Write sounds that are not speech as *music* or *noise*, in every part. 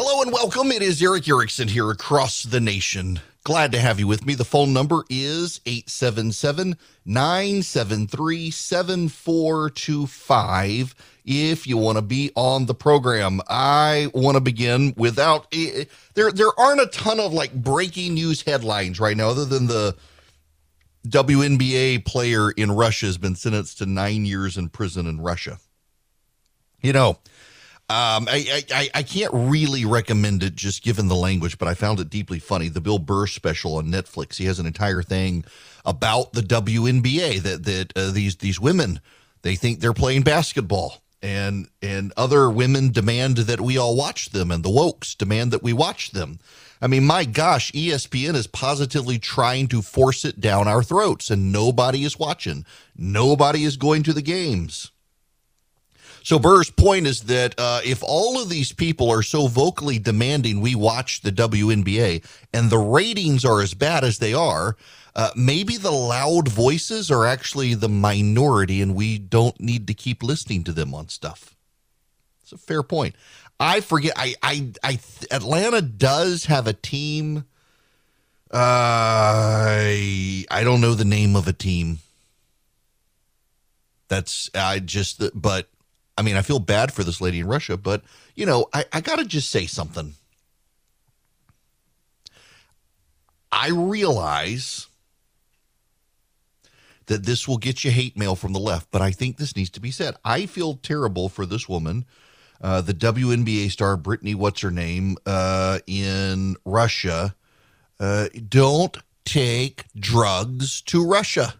Hello and welcome. It is Erick Erickson here across the nation. Glad to have you with me. The phone number is 877 973 7425 if you want to be on the program. I want to begin without eh, there there aren't a ton of like breaking news headlines right now other than the WNBA player in Russia has been sentenced to 9 years in prison in Russia. You know, um, I, I I can't really recommend it just given the language, but I found it deeply funny. The Bill Burr special on Netflix. He has an entire thing about the WNBA that that uh, these these women they think they're playing basketball, and and other women demand that we all watch them, and the wokes demand that we watch them. I mean, my gosh, ESPN is positively trying to force it down our throats, and nobody is watching. Nobody is going to the games. So Burr's point is that uh, if all of these people are so vocally demanding we watch the WNBA and the ratings are as bad as they are, uh, maybe the loud voices are actually the minority and we don't need to keep listening to them on stuff. It's a fair point. I forget. I, I, I, Atlanta does have a team. Uh, I, I don't know the name of a team. That's I just, but I mean, I feel bad for this lady in Russia, but you know, I, I got to just say something. I realize that this will get you hate mail from the left, but I think this needs to be said. I feel terrible for this woman, uh, the WNBA star Brittney, what's her name, uh, in Russia. Uh, don't take drugs to Russia.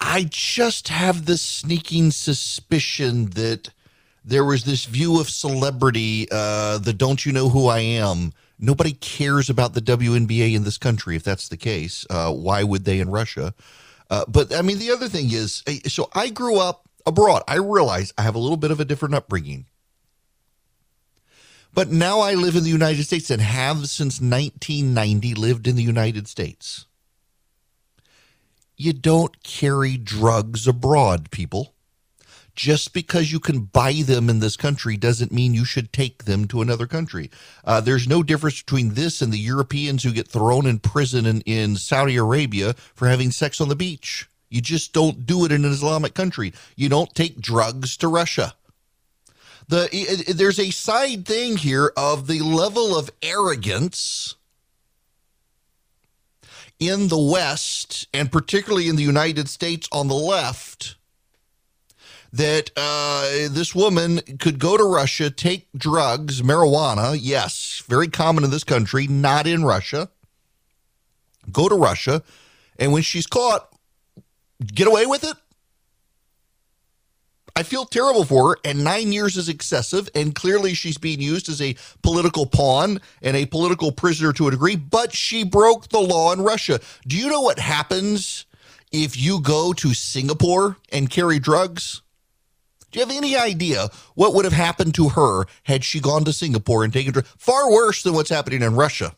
I just have this sneaking suspicion that there was this view of celebrity, uh, the don't you know who I am? Nobody cares about the WNBA in this country. If that's the case, uh, why would they in Russia? Uh, but I mean, the other thing is, eh, so I grew up abroad. I realize I have a little bit of a different upbringing. But now I live in the United States and have since 1990 lived in the United States you don't carry drugs abroad, people. Just because you can buy them in this country doesn't mean you should take them to another country. Uh, there's no difference between this and the Europeans who get thrown in prison in, in Saudi Arabia for having sex on the beach. You just don't do it in an Islamic country. You don't take drugs to Russia. The, there's a side thing here of the level of arrogance in the West, and particularly in the United States on the left, that uh, this woman could go to Russia, take drugs, marijuana, yes, very common in this country, not in Russia, go to Russia, and when she's caught, get away with it? I feel terrible for her, and nine years is excessive, and clearly she's being used as a political pawn and a political prisoner to a degree, but she broke the law in Russia. Do you know what happens if you go to Singapore and carry drugs? Do you have any idea what would have happened to her had she gone to Singapore and taken drugs? Far worse than what's happening in Russia.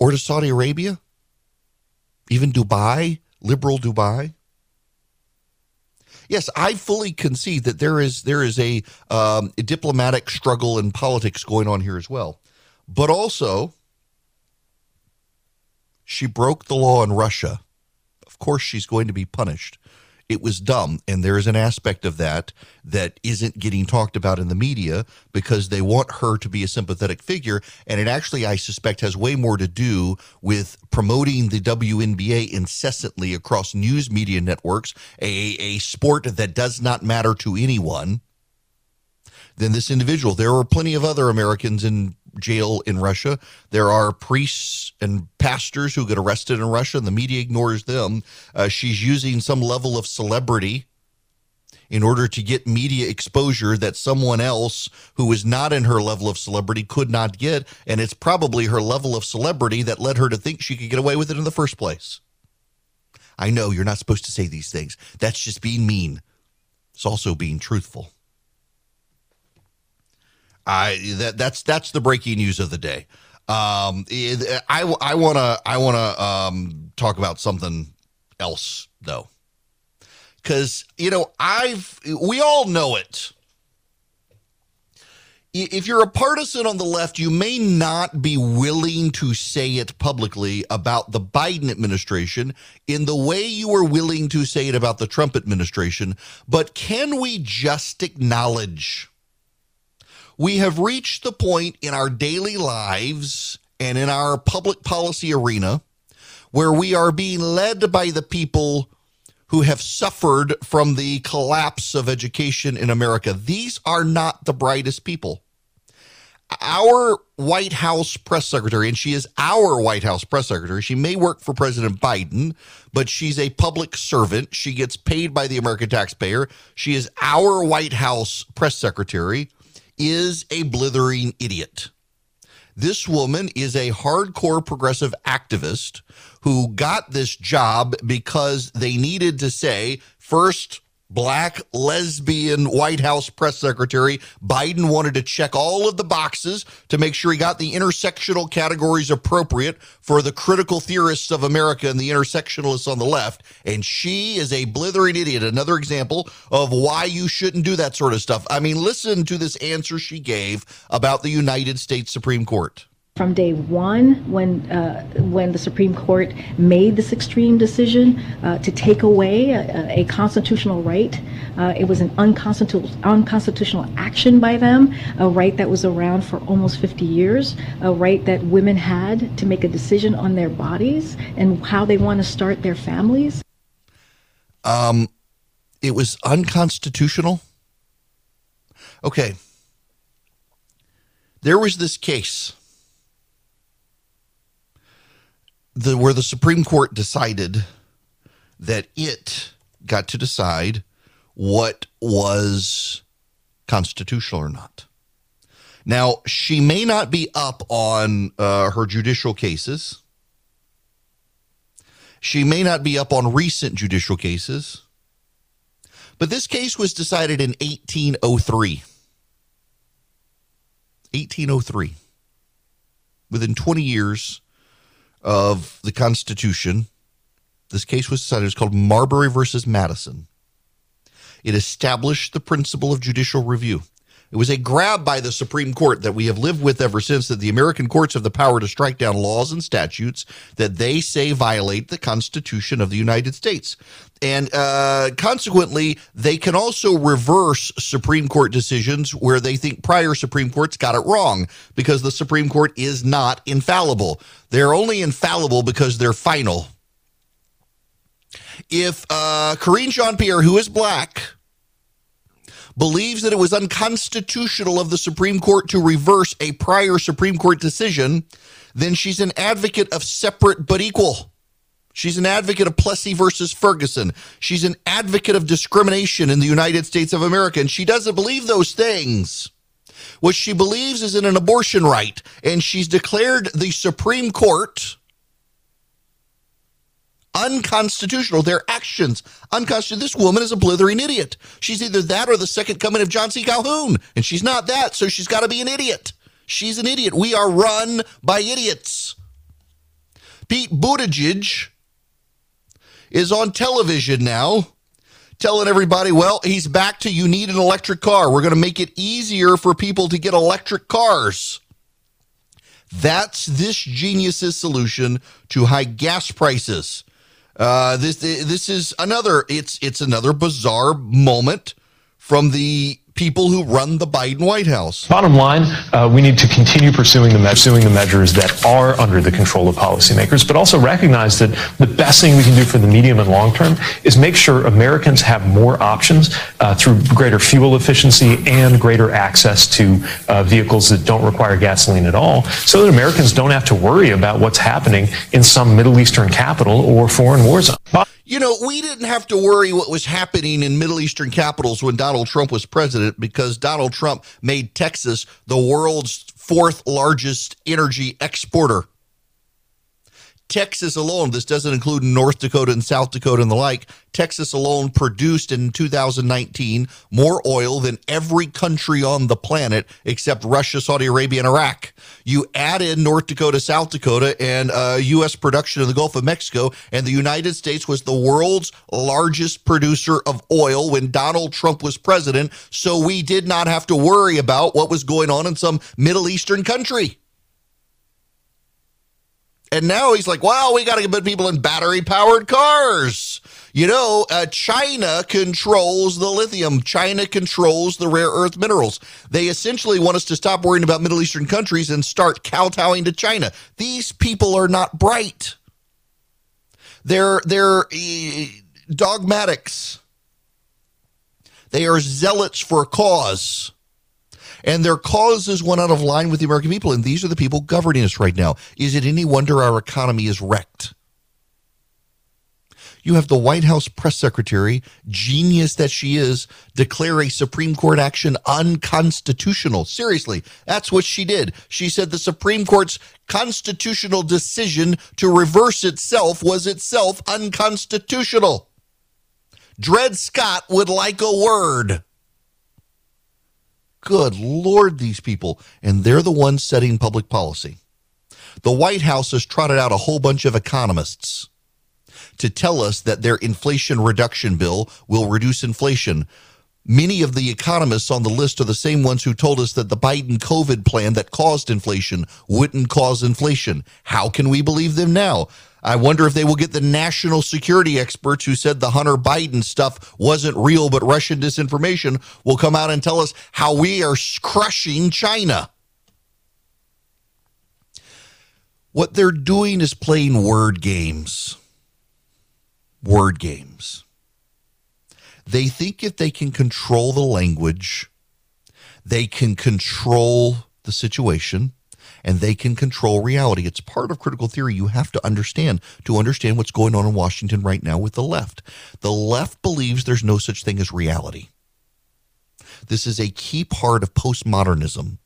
Or to Saudi Arabia? Even Dubai? Liberal Dubai? Yes, I fully concede that there is there is a, um, a diplomatic struggle and politics going on here as well, but also she broke the law in Russia. Of course she's going to be punished. It was dumb. And there is an aspect of that that isn't getting talked about in the media because they want her to be a sympathetic figure. And it actually, I suspect, has way more to do with promoting the WNBA incessantly across news media networks, a, a sport that does not matter to anyone than this individual. There are plenty of other Americans in jail in Russia. There are priests and pastors who get arrested in Russia, and the media ignores them. Uh, she's using some level of celebrity in order to get media exposure that someone else who is not in her level of celebrity could not get. And it's probably her level of celebrity that led her to think she could get away with it in the first place. I know you're not supposed to say these things. That's just being mean. It's also being truthful. I that that's that's the breaking news of the day. Um, I I want to I want to um, talk about something else though, because you know I've we all know it. If you're a partisan on the left, you may not be willing to say it publicly about the Biden administration in the way you were willing to say it about the Trump administration. But can we just acknowledge? We have reached the point in our daily lives and in our public policy arena where we are being led by the people who have suffered from the collapse of education in America. These are not the brightest people. Our White House press secretary, and she is our White House press secretary. She may work for President Biden, but she's a public servant. She gets paid by the American taxpayer. She is our White House press secretary is a blithering idiot. This woman is a hardcore progressive activist who got this job because they needed to say, first, black lesbian White House press secretary. Biden wanted to check all of the boxes to make sure he got the intersectional categories appropriate for the critical theorists of America and the intersectionalists on the left. And she is a blithering idiot. Another example of why you shouldn't do that sort of stuff. I mean, listen to this answer she gave about the United States Supreme Court from day one when uh, when the Supreme Court made this extreme decision uh, to take away a, a constitutional right. Uh, it was an unconstitutional unconstitutional action by them, a right that was around for almost 50 years, a right that women had to make a decision on their bodies and how they want to start their families. Um, it was unconstitutional. Okay. There was this case the where the Supreme Court decided that it got to decide what was constitutional or not. Now, she may not be up on uh, her judicial cases. She may not be up on recent judicial cases. But this case was decided in 1803. 1803. Within 20 years of the Constitution. This case was decided. It's called Marbury versus Madison. It established the principle of judicial review. It was a grab by the Supreme Court that we have lived with ever since that the American courts have the power to strike down laws and statutes that they say violate the Constitution of the United States. And uh, consequently, they can also reverse Supreme Court decisions where they think prior Supreme Courts got it wrong because the Supreme Court is not infallible. They're only infallible because they're final. If uh, Karine Jean Pierre, who is black, believes that it was unconstitutional of the Supreme Court to reverse a prior Supreme Court decision, then she's an advocate of separate but equal. She's an advocate of Plessy versus Ferguson. She's an advocate of discrimination in the United States of America, and she doesn't believe those things. What she believes is in an abortion right, and she's declared the Supreme Court unconstitutional. Their actions unconstitutional. This woman is a blithering idiot. She's either that or the second coming of John C. Calhoun, and she's not that, so she's got to be an idiot. She's an idiot. We are run by idiots. Pete Buttigieg is on television now telling everybody, well, he's back to you need an electric car. We're going to make it easier for people to get electric cars. That's this genius's solution to high gas prices. Uh, this this is another. It's it's another bizarre moment from the people who run the Biden White House. Bottom line, uh, we need to continue pursuing the, me- pursuing the measures that are under the control of policymakers, but also recognize that the best thing we can do for the medium and long term is make sure Americans have more options uh, through greater fuel efficiency and greater access to uh, vehicles that don't require gasoline at all, so that Americans don't have to worry about what's happening in some Middle Eastern capital or foreign war zone. You know, we didn't have to worry what was happening in Middle Eastern capitals when Donald Trump was president because Donald Trump made Texas the world's fourth largest energy exporter. Texas alone, this doesn't include North Dakota and South Dakota and the like, Texas alone produced in 2019 more oil than every country on the planet except Russia, Saudi Arabia, and Iraq. You add in North Dakota, South Dakota, and uh, U.S. production in the Gulf of Mexico, and the United States was the world's largest producer of oil when Donald Trump was president. So we did not have to worry about what was going on in some Middle Eastern country. And now he's like, well, we got to put people in battery powered cars. You know, uh, China controls the lithium. China controls the rare earth minerals. They essentially want us to stop worrying about Middle Eastern countries and start kowtowing to China. These people are not bright. They're they're uh, dogmatics. They are zealots for a cause and their causes went out of line with the American people. And these are the people governing us right now. Is it any wonder our economy is wrecked? You have the White House press secretary, genius that she is, declare a Supreme Court action unconstitutional. Seriously, that's what she did. She said the Supreme Court's constitutional decision to reverse itself was itself unconstitutional. Dred Scott would like a word. Good Lord, these people. And they're the ones setting public policy. The White House has trotted out a whole bunch of economists to tell us that their inflation reduction bill will reduce inflation. Many of the economists on the list are the same ones who told us that the Biden COVID plan that caused inflation wouldn't cause inflation. How can we believe them now? I wonder if they will get the national security experts who said the Hunter Biden stuff wasn't real but Russian disinformation will come out and tell us how we are crushing China. What they're doing is playing word games. Word games. They think if they can control the language, they can control the situation and they can control reality. It's part of critical theory you have to understand to understand what's going on in Washington right now with the left. The left believes there's no such thing as reality. This is a key part of postmodernism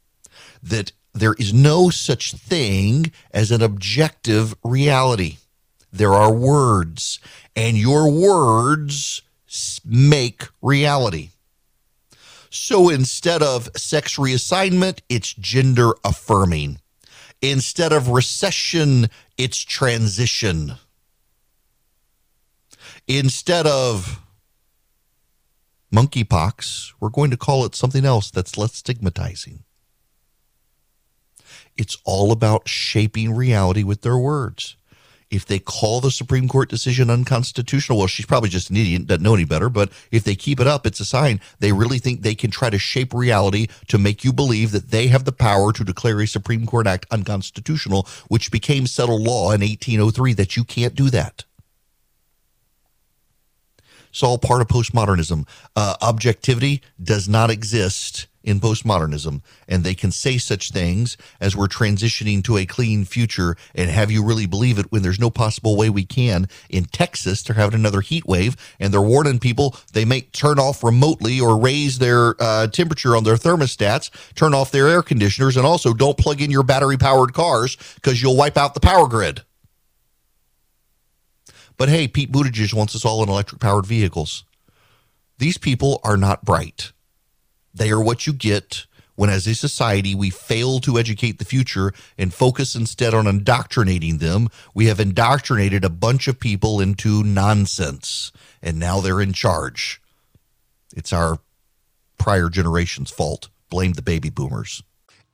that there is no such thing as an objective reality. There are words, and your words make reality. So instead of sex reassignment, it's gender affirming. Instead of recession, it's transition. Instead of monkeypox, we're going to call it something else that's less stigmatizing. It's all about shaping reality with their words. If they call the Supreme Court decision unconstitutional, well, she's probably just an idiot, doesn't know any better. But if they keep it up, it's a sign they really think they can try to shape reality to make you believe that they have the power to declare a Supreme Court act unconstitutional, which became settled law in 1803 that you can't do that. It's all part of postmodernism. Uh, objectivity does not exist in postmodernism, and they can say such things as we're transitioning to a clean future and have you really believe it when there's no possible way we can. In Texas, they're having another heat wave, and they're warning people they may turn off remotely or raise their uh, temperature on their thermostats, turn off their air conditioners, and also don't plug in your battery powered cars because you'll wipe out the power grid. But hey, Pete Buttigieg wants us all in electric powered vehicles. These people are not bright. They are what you get when, as a society, we fail to educate the future and focus instead on indoctrinating them. We have indoctrinated a bunch of people into nonsense, and now they're in charge. It's our prior generation's fault. Blame the baby boomers.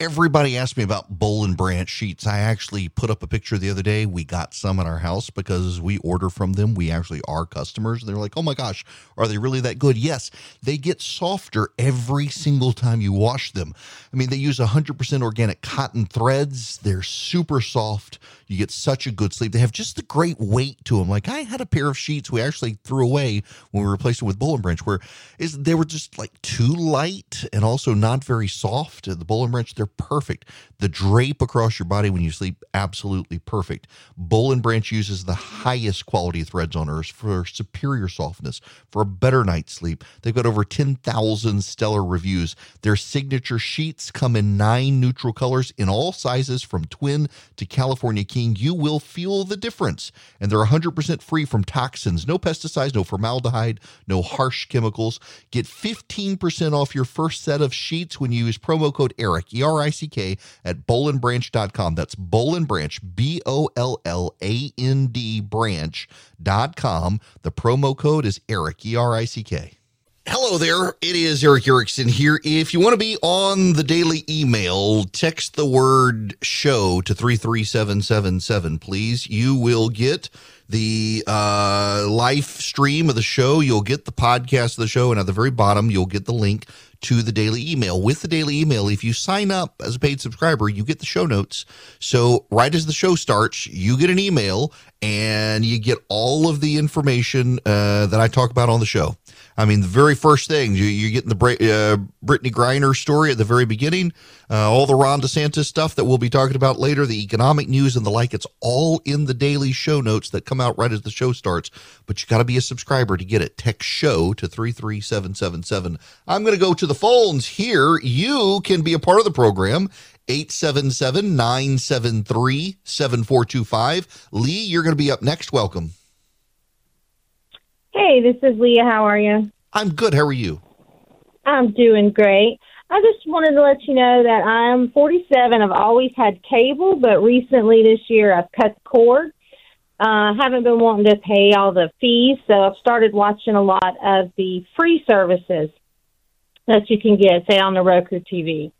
Everybody asked me about Boll and Branch sheets. I actually put up a picture the other day. We got some in our house because we order from them. We actually are customers. They're like, oh my gosh, are they really that good? Yes, they get softer every single time you wash them. I mean, they use 100% organic cotton threads. They're super soft. You get such a good sleep. They have just a great weight to them. Like I had a pair of sheets we actually threw away when we replaced them with Boll and Branch, where is they were just like too light and also not very soft. The Boll and Branch, they're perfect. The drape across your body when you sleep, absolutely perfect. Boll and Branch uses the highest quality threads on earth for superior softness, for a better night's sleep. They've got over 10,000 stellar reviews. Their signature sheets come in nine neutral colors in all sizes from twin to California King you will feel the difference. And they're 100% free from toxins, no pesticides, no formaldehyde, no harsh chemicals. Get 15% off your first set of sheets when you use promo code ERICK, E R I C K, at bollandbranch.com. That's Boll and Branch, B O L L A N D branch.com. The promo code is ERICK, E R I C K. Hello there. It is Erick Erickson here. If you want to be on the daily email, text the word show to 33777, please. You will get the uh, live stream of the show. You'll get the podcast of the show. And at the very bottom, you'll get the link to the daily email. With the daily email, if you sign up as a paid subscriber, you get the show notes. So, right as the show starts, you get an email and you get all of the information uh, that I talk about on the show. I mean, the very first thing you, you're getting the uh, Brittney Griner story at the very beginning, uh, all the Ron DeSantis stuff that we'll be talking about later, the economic news and the like. It's all in the daily show notes that come out right as the show starts. But you got to be a subscriber to get it. Text show to 33777. I'm going to go to the phones here. You can be a part of the program. 877 973 7425. Lee, you're going to be up next. Welcome. Hey, this is Leah. How are you? I'm good. How are you? I'm doing great. I just wanted to let you know that I'm 47. I've always had cable, but recently this year I've cut the cord. I uh, haven't been wanting to pay all the fees, so I've started watching a lot of the free services that you can get, say, on the Roku TV.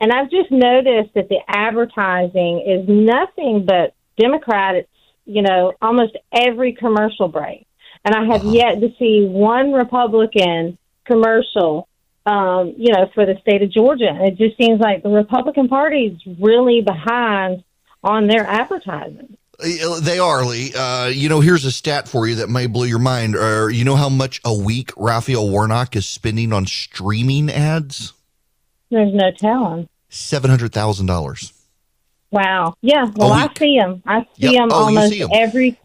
And I've just noticed that the advertising is nothing but Democrats, you know, almost every commercial break and I have uh-huh. yet to see one Republican commercial, um, you know, for the state of Georgia. It just seems like the Republican Party is really behind on their advertising. Uh, they are, Lee. Uh, you know, here's a stat for you that may blow your mind. Uh, you know how much a week Raphael Warnock is spending on streaming ads? There's no telling. Seven hundred thousand dollars. Wow. Yeah. Well, I see him. I see yep. him oh, almost see him. every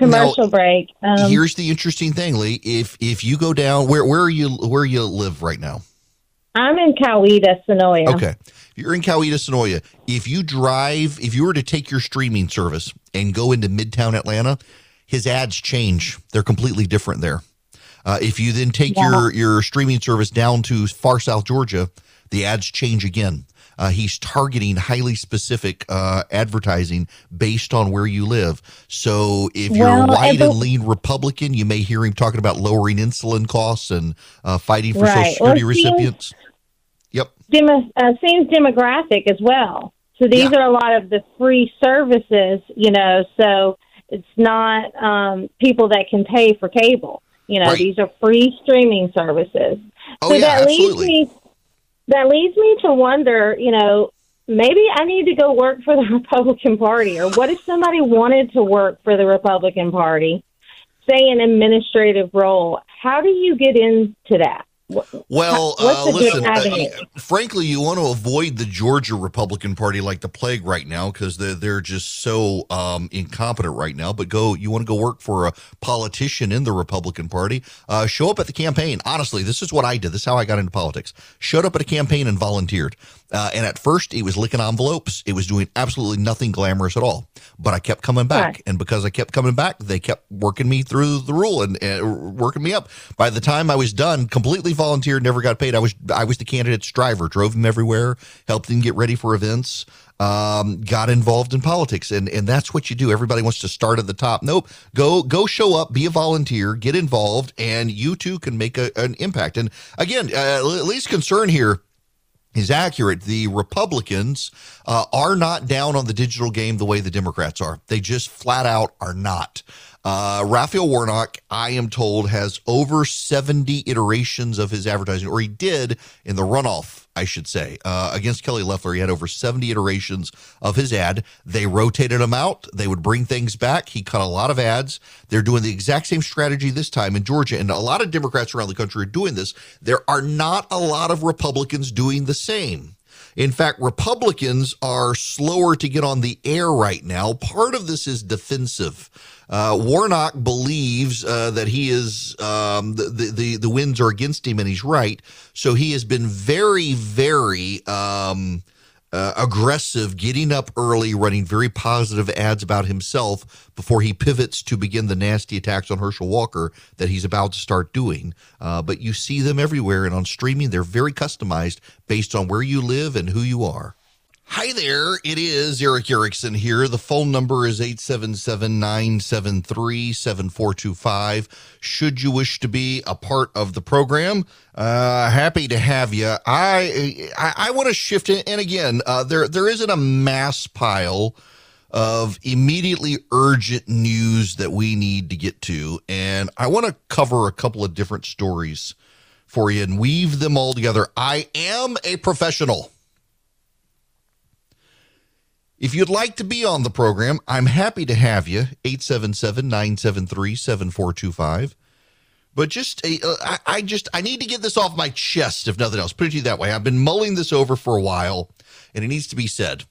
commercial now, break. Um, here's the interesting thing, Lee. If if you go down, where where are you where you live right now? I'm in Coweta, Senoia. Okay, you're in Coweta, Senoia. If you drive, if you were to take your streaming service and go into Midtown Atlanta, his ads change. They're completely different there. Uh, if you then take yeah. your your streaming service down to far South Georgia, the ads change again. Uh, he's targeting highly specific uh, advertising based on where you live. So if you're well, white and lean Republican, you may hear him talking about lowering insulin costs and uh, fighting for right. Social Security well, recipients. Seems, yep. Demo, uh, seems demographic as well. So these yeah. are a lot of the free services, you know. So it's not um, people that can pay for cable. You know, right. these are free streaming services. Oh, so yeah, that absolutely. leads me that leads me to wonder, you know, maybe I need to go work for the *laughs* Republican Party. Or what if somebody wanted to work for the Republican Party, say an administrative role? How do you get into that? Well, uh, listen, uh, frankly, you want to avoid the Georgia Republican Party like the plague right now because they're, they're just so um, incompetent right now. But go, you want to go work for a politician in the Republican Party, uh, show up at the campaign. Honestly, this is what I did. This is how I got into politics. Showed up at a campaign and volunteered. Uh, and at first, it was licking envelopes. It was doing absolutely nothing glamorous at all. But I kept coming back, right. and because I kept coming back, they kept working me through the rule and uh, working me up. By the time I was done, completely volunteered, never got paid. I was I was the candidate's driver, drove him everywhere, helped him get ready for events. Um, got involved in politics, and and that's what you do. Everybody wants to start at the top. Nope, go go show up, be a volunteer, get involved, and you too can make a, an impact. And again, uh, least concern here is accurate. The Republicans uh, are not down on the digital game the way the Democrats are. They just flat out are not. Uh, Raphael Warnock, I am told, has over 70 iterations of his advertising, or he did in the runoff, I should say, uh, against Kelly Loeffler. He had over 70 iterations of his ad. They rotated him out. They would bring things back. He cut a lot of ads. They're doing the exact same strategy this time in Georgia. And a lot of Democrats around the country are doing this. There are not a lot of Republicans doing the same. In fact, Republicans are slower to get on the air right now. Part of this is defensive. Uh, Warnock believes uh, that he is um, the, the the winds are against him, and he's right. So he has been very, very um, uh, aggressive, getting up early, running very positive ads about himself before he pivots to begin the nasty attacks on Herschel Walker that he's about to start doing. Uh, but you see them everywhere, and on streaming, they're very customized based on where you live and who you are. Hi there, it is Erick Erickson here. The phone number is 877 973 7425. Should you wish to be a part of the program, uh, happy to have you. I I, I want to shift it, and again, uh, there there isn't a mass pile of immediately urgent news that we need to get to, and I want to cover a couple of different stories for you and weave them all together. I am a professional. If you'd like to be on the program, I'm happy to have you. 877 973 7425. But just, uh, I, I just, I need to get this off my chest, if nothing else. Put it to you that way. I've been mulling this over for a while, and it needs to be said.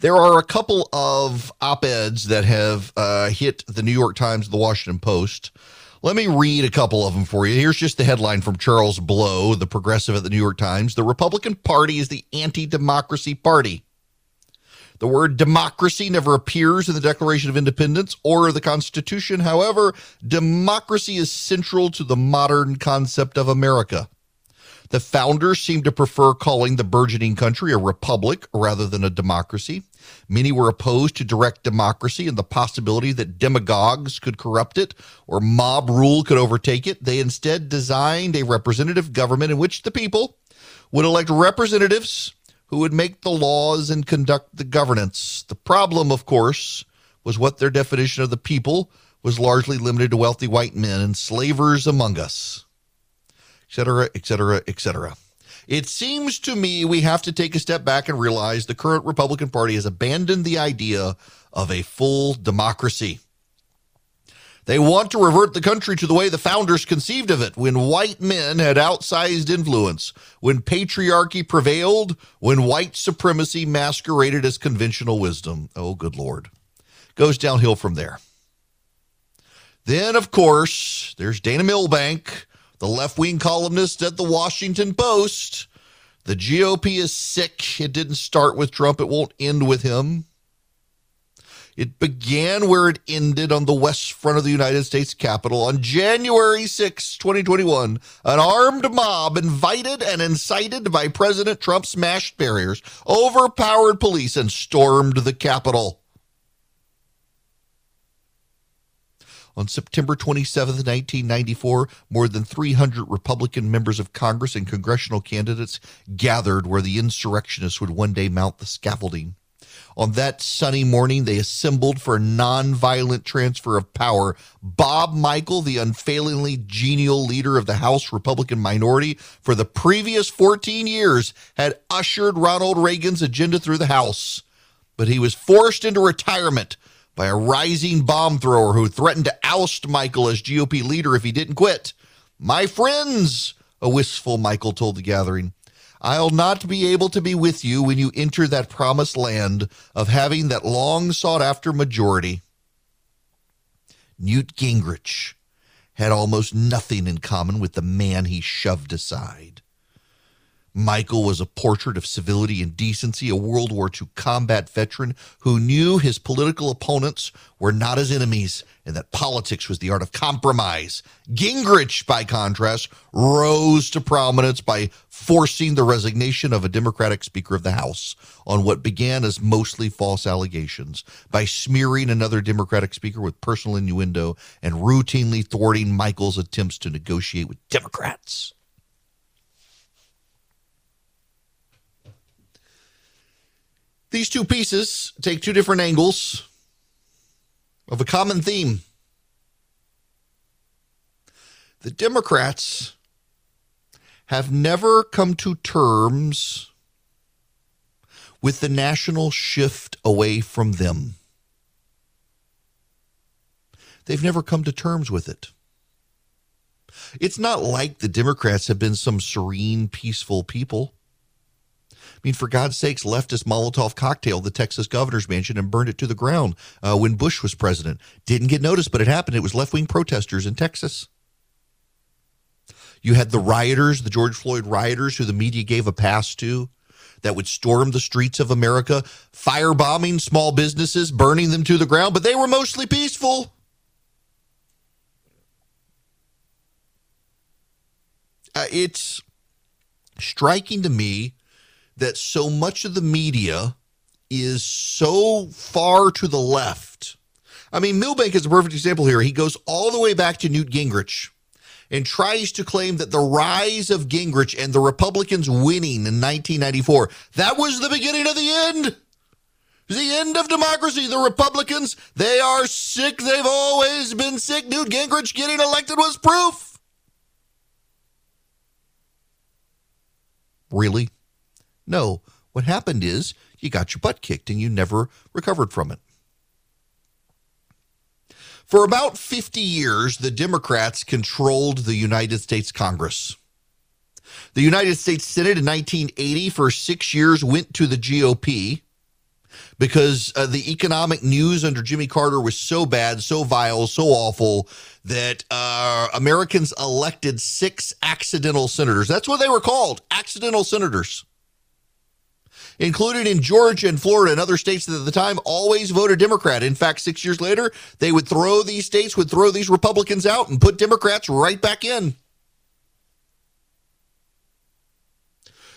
There are a couple of op eds that have uh, hit the New York Times, the Washington Post. Let me read a couple of them for you. Here's just the headline from Charles Blow, the progressive at the New York Times. The Republican Party is the anti democracy party. The word democracy never appears in the Declaration of Independence or the Constitution. However, democracy is central to the modern concept of America. The founders seemed to prefer calling the burgeoning country a republic rather than a democracy. Many were opposed to direct democracy and the possibility that demagogues could corrupt it or mob rule could overtake it. They instead designed a representative government in which the people would elect representatives who would make the laws and conduct the governance. The problem, of course, was what their definition of the people was largely limited to wealthy white men and slavers among us, etc., etc., etc. It seems to me we have to take a step back and realize the current Republican Party has abandoned the idea of a full democracy. They want to revert the country to the way the founders conceived of it when white men had outsized influence, when patriarchy prevailed, when white supremacy masqueraded as conventional wisdom. Oh, good Lord. Goes downhill from there. Then, of course, there's Dana Milbank, the left wing columnist at the Washington Post. The GOP is sick. It didn't start with Trump, it won't end with him. It began where it ended on the west front of the United States Capitol on January 6, 2021. An armed mob invited and incited by President Trump smashed barriers, overpowered police, and stormed the Capitol. On September 27, 1994, more than 300 Republican members of Congress and congressional candidates gathered where the insurrectionists would one day mount the scaffolding. On that sunny morning, they assembled for a nonviolent transfer of power. Bob Michel, the unfailingly genial leader of the House Republican minority for the previous 14 years, had ushered Ronald Reagan's agenda through the House. But he was forced into retirement by a rising bomb thrower who threatened to oust Michel as GOP leader if he didn't quit. My friends, a wistful Michel told the gathering, I'll not be able to be with you when you enter that promised land of having that long sought after majority. Newt Gingrich had almost nothing in common with the man he shoved aside. Michel was a portrait of civility and decency, a World War II combat veteran who knew his political opponents were not his enemies and that politics was the art of compromise. Gingrich, by contrast, rose to prominence by forcing the resignation of a Democratic Speaker of the House on what began as mostly false allegations, by smearing another Democratic Speaker with personal innuendo, and routinely thwarting Michel's attempts to negotiate with Democrats. These two pieces take two different angles of a common theme. The Democrats have never come to terms with the national shift away from them. They've never come to terms with it. It's not like the Democrats have been some serene, peaceful people. Mean, for God's sakes, leftist Molotov cocktail the Texas governor's mansion and burned it to the ground uh, when Bush was president. Didn't get noticed, but it happened. It was left wing protesters in Texas. You had the rioters, the George Floyd rioters, who the media gave a pass to, that would storm the streets of America, firebombing small businesses, burning them to the ground, but they were mostly peaceful. Uh, it's striking to me that so much of the media is so far to the left. I mean, Milbank is a perfect example here. He goes all the way back to Newt Gingrich and tries to claim that the rise of Gingrich and the Republicans winning in 1994, that was the beginning of the end. The end of democracy. The Republicans, they are sick. They've always been sick. Newt Gingrich getting elected was proof. Really? No. What happened is you got your butt kicked and you never recovered from it. For about 50 years, the Democrats controlled the United States Congress. The United States Senate in 1980 for six years went to the GOP because uh, the economic news under Jimmy Carter was so bad, so vile, so awful that uh, Americans elected six accidental senators. That's what they were called accidental senators included in Georgia and Florida and other states that at the time always voted Democrat. In fact, six years later, they would throw these states, would throw these Republicans out and put Democrats right back in.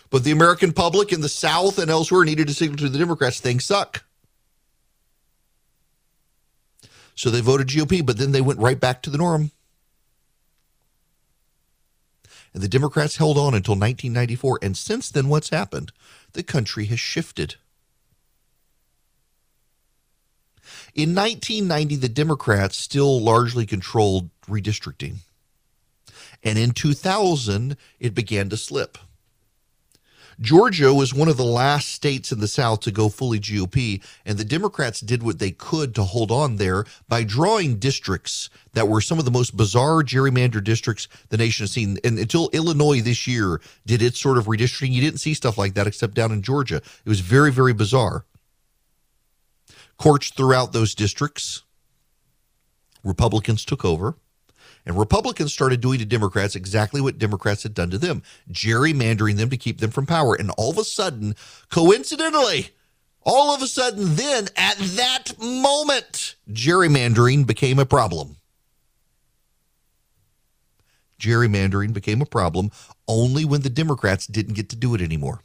But the American public in the South and elsewhere needed to signal to the Democrats things suck. So they voted GOP, but then they went right back to the norm. And the Democrats held on until 1994. And since then, what's happened? the country has shifted. In 1990, the Democrats still largely controlled redistricting. And in 2000, it began to slip. Georgia was one of the last states in the South to go fully GOP, and the Democrats did what they could to hold on there by drawing districts that were some of the most bizarre gerrymandered districts the nation has seen. And until Illinois this year did its sort of redistricting, you didn't see stuff like that except down in Georgia. It was very, very bizarre. Courts throughout those districts, Republicans took over. And Republicans started doing to Democrats exactly what Democrats had done to them, gerrymandering them to keep them from power. And all of a sudden, coincidentally, all of a sudden, then at that moment, gerrymandering became a problem. Gerrymandering became a problem only when the Democrats didn't get to do it anymore.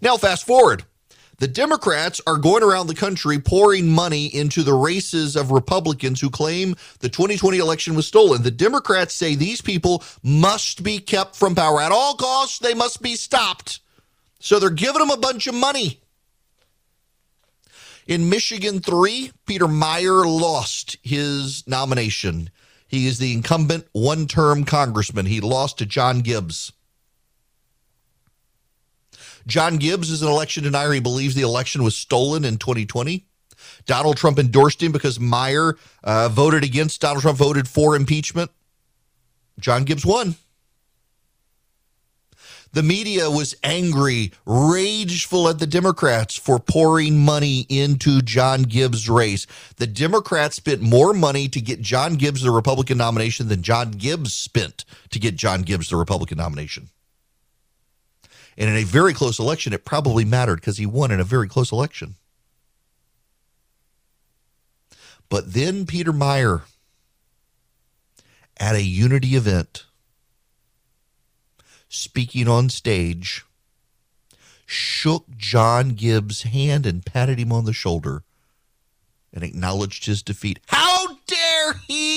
Now, fast forward the Democrats are going around the country pouring money into the races of Republicans who claim the 2020 election was stolen. The Democrats say these people must be kept from power at all costs. They must be stopped. So they're giving them a bunch of money. In Michigan 3, Peter Meijer lost his nomination. He is the incumbent one term congressman. He lost to John Gibbs. John Gibbs is an election denier. He believes the election was stolen in 2020. Donald Trump endorsed him because Meijer uh, voted against Donald Trump, voted for impeachment. John Gibbs won. The media was angry, rageful at the Democrats for pouring money into John Gibbs' race. The Democrats spent more money to get John Gibbs the Republican nomination than John Gibbs spent to get John Gibbs the Republican nomination. And in a very close election, it probably mattered because he won in a very close election. But then Peter Meijer, at a unity event, speaking on stage, shook John Gibbs' hand and patted him on the shoulder and acknowledged his defeat. How dare he?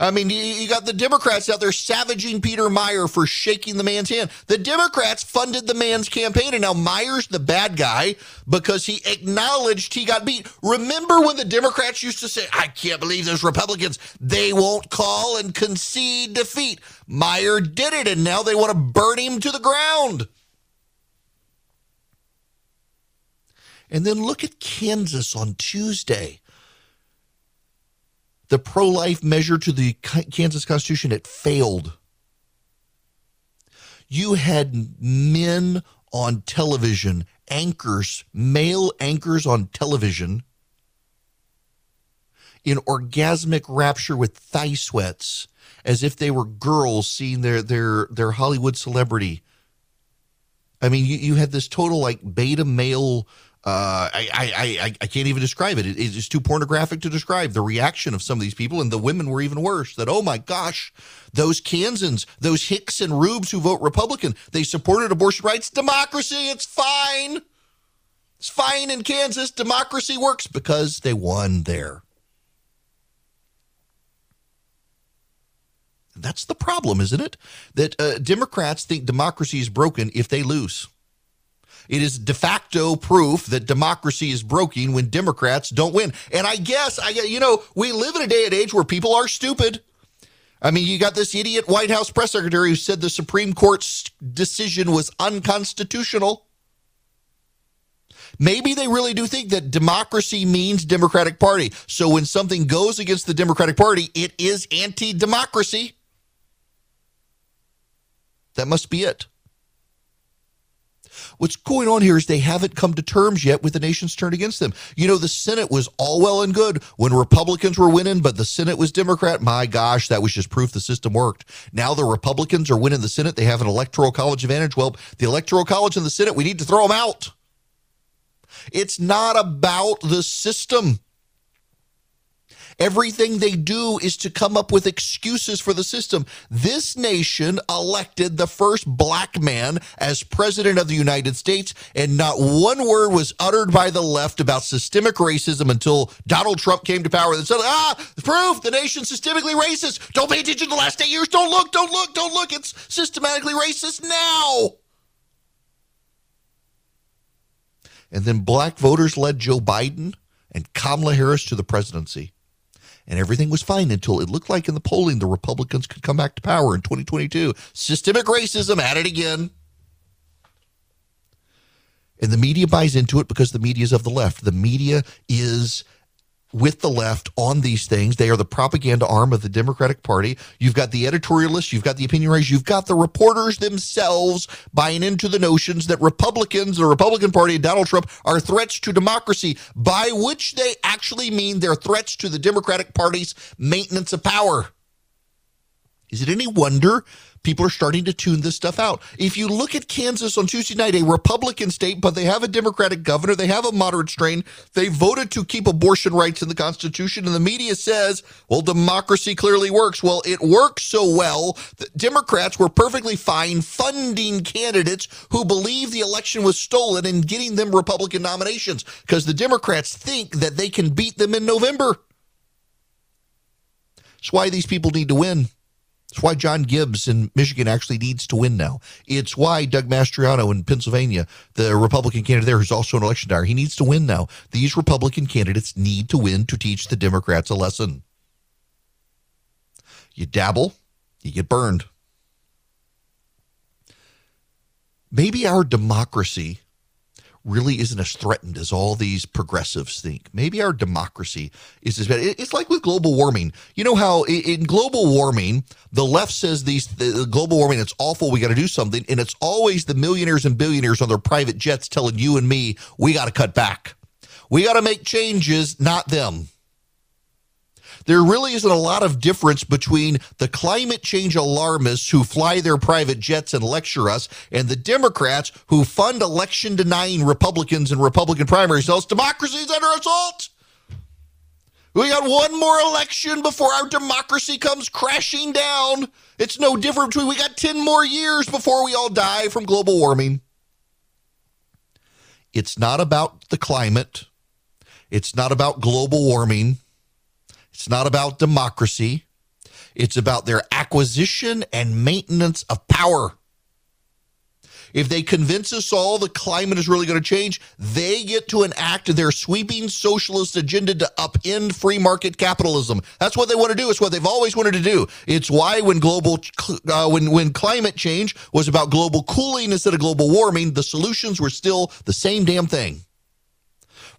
I mean, you, got the Democrats out there savaging Peter Meijer for shaking the man's hand. The Democrats funded the man's campaign, and now Meijer's the bad guy because he acknowledged he got beat. Remember when the Democrats used to say, I can't believe those Republicans, they won't call and concede defeat. Meijer did it, and now they want to burn him to the ground. And then look at Kansas on Tuesday the pro life measure to the Kansas Constitution, it failed. You had men on television, anchors, male anchors on television, in orgasmic rapture with thigh sweats, as if they were girls seeing their their their Hollywood celebrity. I mean, you, you had this total like beta male uh, I, I, I, I can't even describe it. it. It's too pornographic to describe the reaction of some of these people. And the women were even worse that, oh my gosh, those Kansans, those Hicks and Rubes who vote Republican, they supported abortion rights. Democracy, it's fine. It's fine in Kansas. Democracy works because they won there. That's the problem, isn't it? That uh, Democrats think democracy is broken if they lose. It is de facto proof that democracy is broken when Democrats don't win. And I guess I you know, we live in a day and age where people are stupid. I mean, you got this idiot White House press secretary who said the Supreme Court's decision was unconstitutional. Maybe they really do think that democracy means Democratic Party. So when something goes against the Democratic Party, it is anti democracy. That must be it. What's going on here is they haven't come to terms yet with the nation's turn against them. You know, the Senate was all well and good when Republicans were winning, but the Senate was Democrat. My gosh, that was just proof the system worked. Now the Republicans are winning the Senate. They have an electoral college advantage. Well, the electoral college and the Senate, we need to throw them out. It's not about the system. Everything they do is to come up with excuses for the system. This nation elected the first black man as president of the United States, and not one word was uttered by the left about systemic racism until Donald Trump came to power. And said, ah, proof the nation's systemically racist. Don't pay attention to the last eight years. Don't look, don't look, don't look. It's systematically racist now. And then black voters led Joe Biden and Kamala Harris to the presidency and everything was fine until it looked like in the polling the Republicans could come back to power in 2022. Systemic racism at it again. And the media buys into it because the media is of the left. The media is with the left on these things. They are the propaganda arm of the Democratic Party. You've got the editorialists, you've got the opinion writers, you've got the reporters themselves buying into the notions that Republicans, the Republican Party, and Donald Trump are threats to democracy, by which they actually mean they're threats to the Democratic Party's maintenance of power. Is it any wonder people are starting to tune this stuff out. If you look at Kansas on Tuesday night, a Republican state, but they have a Democratic governor, they have a moderate strain, they voted to keep abortion rights in the Constitution, and the media says, well, democracy clearly works. Well, it works so well that Democrats were perfectly fine funding candidates who believe the election was stolen and getting them Republican nominations because the Democrats think that they can beat them in November. That's why these people need to win. It's why John Gibbs in Michigan actually needs to win now. It's why Doug Mastriano in Pennsylvania, the Republican candidate there who's also an election dyer, he needs to win now. These Republican candidates need to win to teach the Democrats a lesson. You dabble, you get burned. Maybe our democracy really isn't as threatened as all these progressives think. Maybe our democracy is as bad. It's like with global warming. You know how in global warming, the left says these the global warming it's awful. We got to do something, and it's always the millionaires and billionaires on their private jets telling you and me we got to cut back. We got to make changes, not them there really isn't a lot of difference between the climate change alarmists who fly their private jets and lecture us and the Democrats who fund election denying Republicans and Republican primaries. cells. Democracy is under assault. We got one more election before our democracy comes crashing down. It's no different between we got 10 more years before we all die from global warming. It's not about the climate. It's not about global warming. It's not about democracy. It's about their acquisition and maintenance of power. If they convince us all the climate is really going to change, they get to enact their sweeping socialist agenda to upend free market capitalism. That's what they want to do. It's what they've always wanted to do. It's why when global uh, when when climate change was about global cooling instead of global warming, the solutions were still the same damn thing.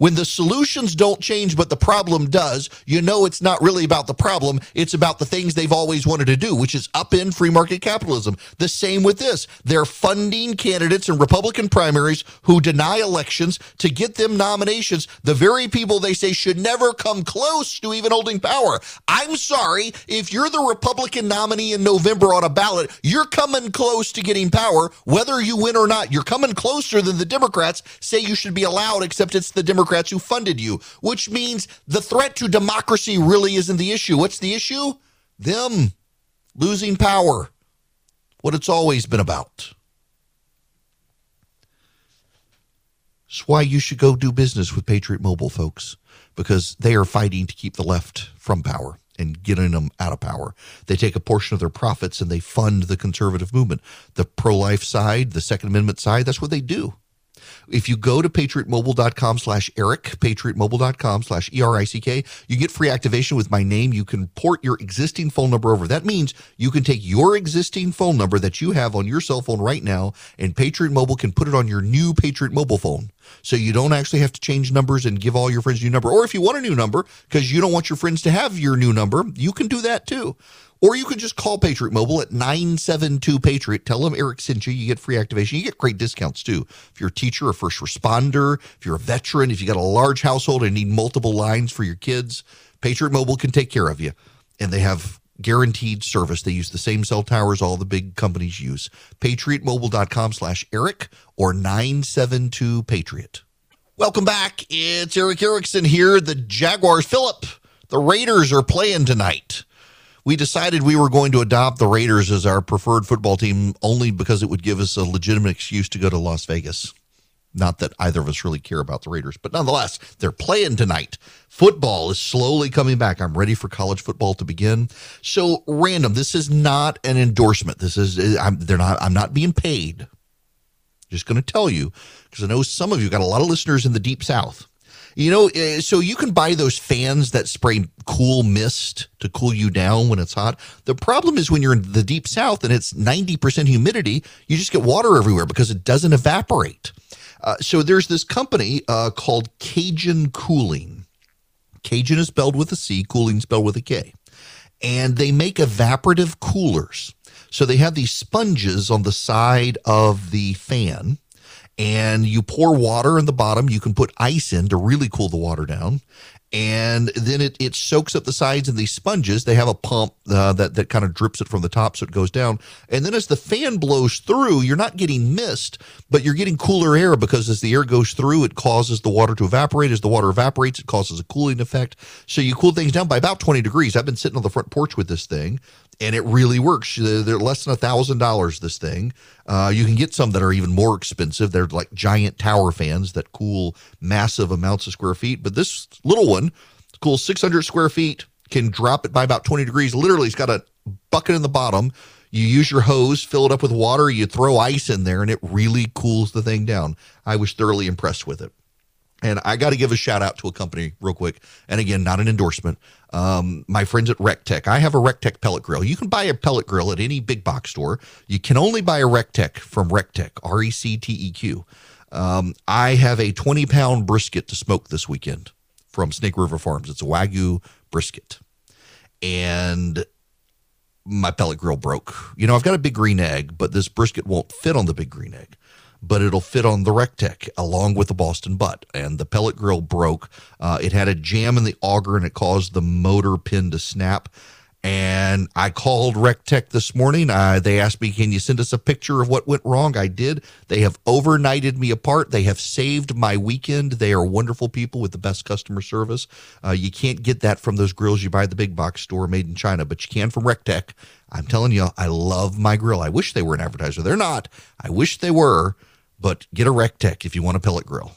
When the solutions don't change, but the problem does, you know it's not really about the problem. It's about the things they've always wanted to do, which is upend free market capitalism. The same with this. They're funding candidates in Republican primaries who deny elections to get them nominations, the very people they say should never come close to even holding power. I'm sorry, if you're the Republican nominee in November on a ballot, you're coming close to getting power, whether you win or not. You're coming closer than the Democrats say you should be allowed, except it's the Democrats Democrats who funded you, which means the threat to democracy really isn't the issue. What's the issue? Them losing power. What it's always been about. It's why you should go do business with Patriot Mobile, folks, because they are fighting to keep the left from power and getting them out of power. They take a portion of their profits and they fund the conservative movement. The pro life side, the Second Amendment side, that's what they do. If you go to patriotmobile.com slash Erick, patriotmobile.com slash E-R-I-C-K, you get free activation with my name. You can port your existing phone number over. That means you can take your existing phone number that you have on your cell phone right now, and Patriot Mobile can put it on your new Patriot Mobile phone. So you don't actually have to change numbers and give all your friends a new number. Or if you want a new number because you don't want your friends to have your new number, you can do that too. Or you can just call Patriot Mobile at 972 Patriot. Tell them Erick sent you. You get free activation. You get great discounts too. If you're a teacher, a first responder, if you're a veteran, if you got a large household and need multiple lines for your kids, Patriot Mobile can take care of you. And they have guaranteed service. They use the same cell towers all the big companies use. PatriotMobile.com slash Erick or 972 Patriot. Welcome back. It's Erick Erickson here. The Jaguars, Philip, the Raiders are playing tonight we decided we were going to adopt the Raiders as our preferred football team only because it would give us a legitimate excuse to go to Las Vegas. Not that either of us really care about the Raiders, but nonetheless, they're playing tonight. Football is slowly coming back. I'm ready for college football to begin. So, random. This is not an endorsement. This is I'm, they're not. I'm not being paid. Just going to tell you because I know some of you got a lot of listeners in the deep south. You know, eh, so you can buy those fans that spray cool mist to cool you down when it's hot. The problem is when you're in the deep south and it's 90% humidity, you just get water everywhere because it doesn't evaporate. Uh, so there's this company uh, called Cajun Kooling. Cajun is spelled with a C, cooling spelled with a K. And they make evaporative coolers. So they have these sponges on the side of the fan and you pour water in the bottom. You can put ice in to really cool the water down. And then it, it soaks up the sides and these sponges. They have a pump uh, that, that kind of drips it from the top so it goes down. And then as the fan blows through, you're not getting mist, but you're getting cooler air because as the air goes through, it causes the water to evaporate. As the water evaporates, it causes a cooling effect. So you cool things down by about 20 degrees. I've been sitting on the front porch with this thing and it really works. They're less than a thousand dollars. This thing, uh, you can get some that are even more expensive. They're like giant tower fans that cool massive amounts of square feet. But this little one cools 600 square feet. Can drop it by about 20 degrees. Literally, it's got a bucket in the bottom. You use your hose, fill it up with water. You throw ice in there, and it really cools the thing down. I was thoroughly impressed with it. And I got to give a shout out to a company real quick. And again, not an endorsement. Um, my friends at Recteq. I have a Recteq pellet grill. You can buy a pellet grill at any big box store. You can only buy a Recteq from Recteq, R E C T E Q. Um, I have a 20 pound brisket to smoke this weekend from Snake River Farms. It's a Wagyu brisket. And my pellet grill broke. You know, I've got a big green egg, but this brisket won't fit on the big green egg but it'll fit on the Recteq along with the Boston butt. And the pellet grill broke. Uh, it had a jam in the auger and it caused the motor pin to snap. And I called Recteq this morning. Uh, they asked me, Can you send us a picture of what went wrong? I did. They have overnighted me apart. They have saved my weekend. They are wonderful people with the best customer service. Uh, you can't get that from those grills you buy at the big box store made in China, but you can from Recteq. I'm telling you, I love my grill. I wish they were an advertiser. They're not. I wish they were but get a Recteq if you want a pellet grill.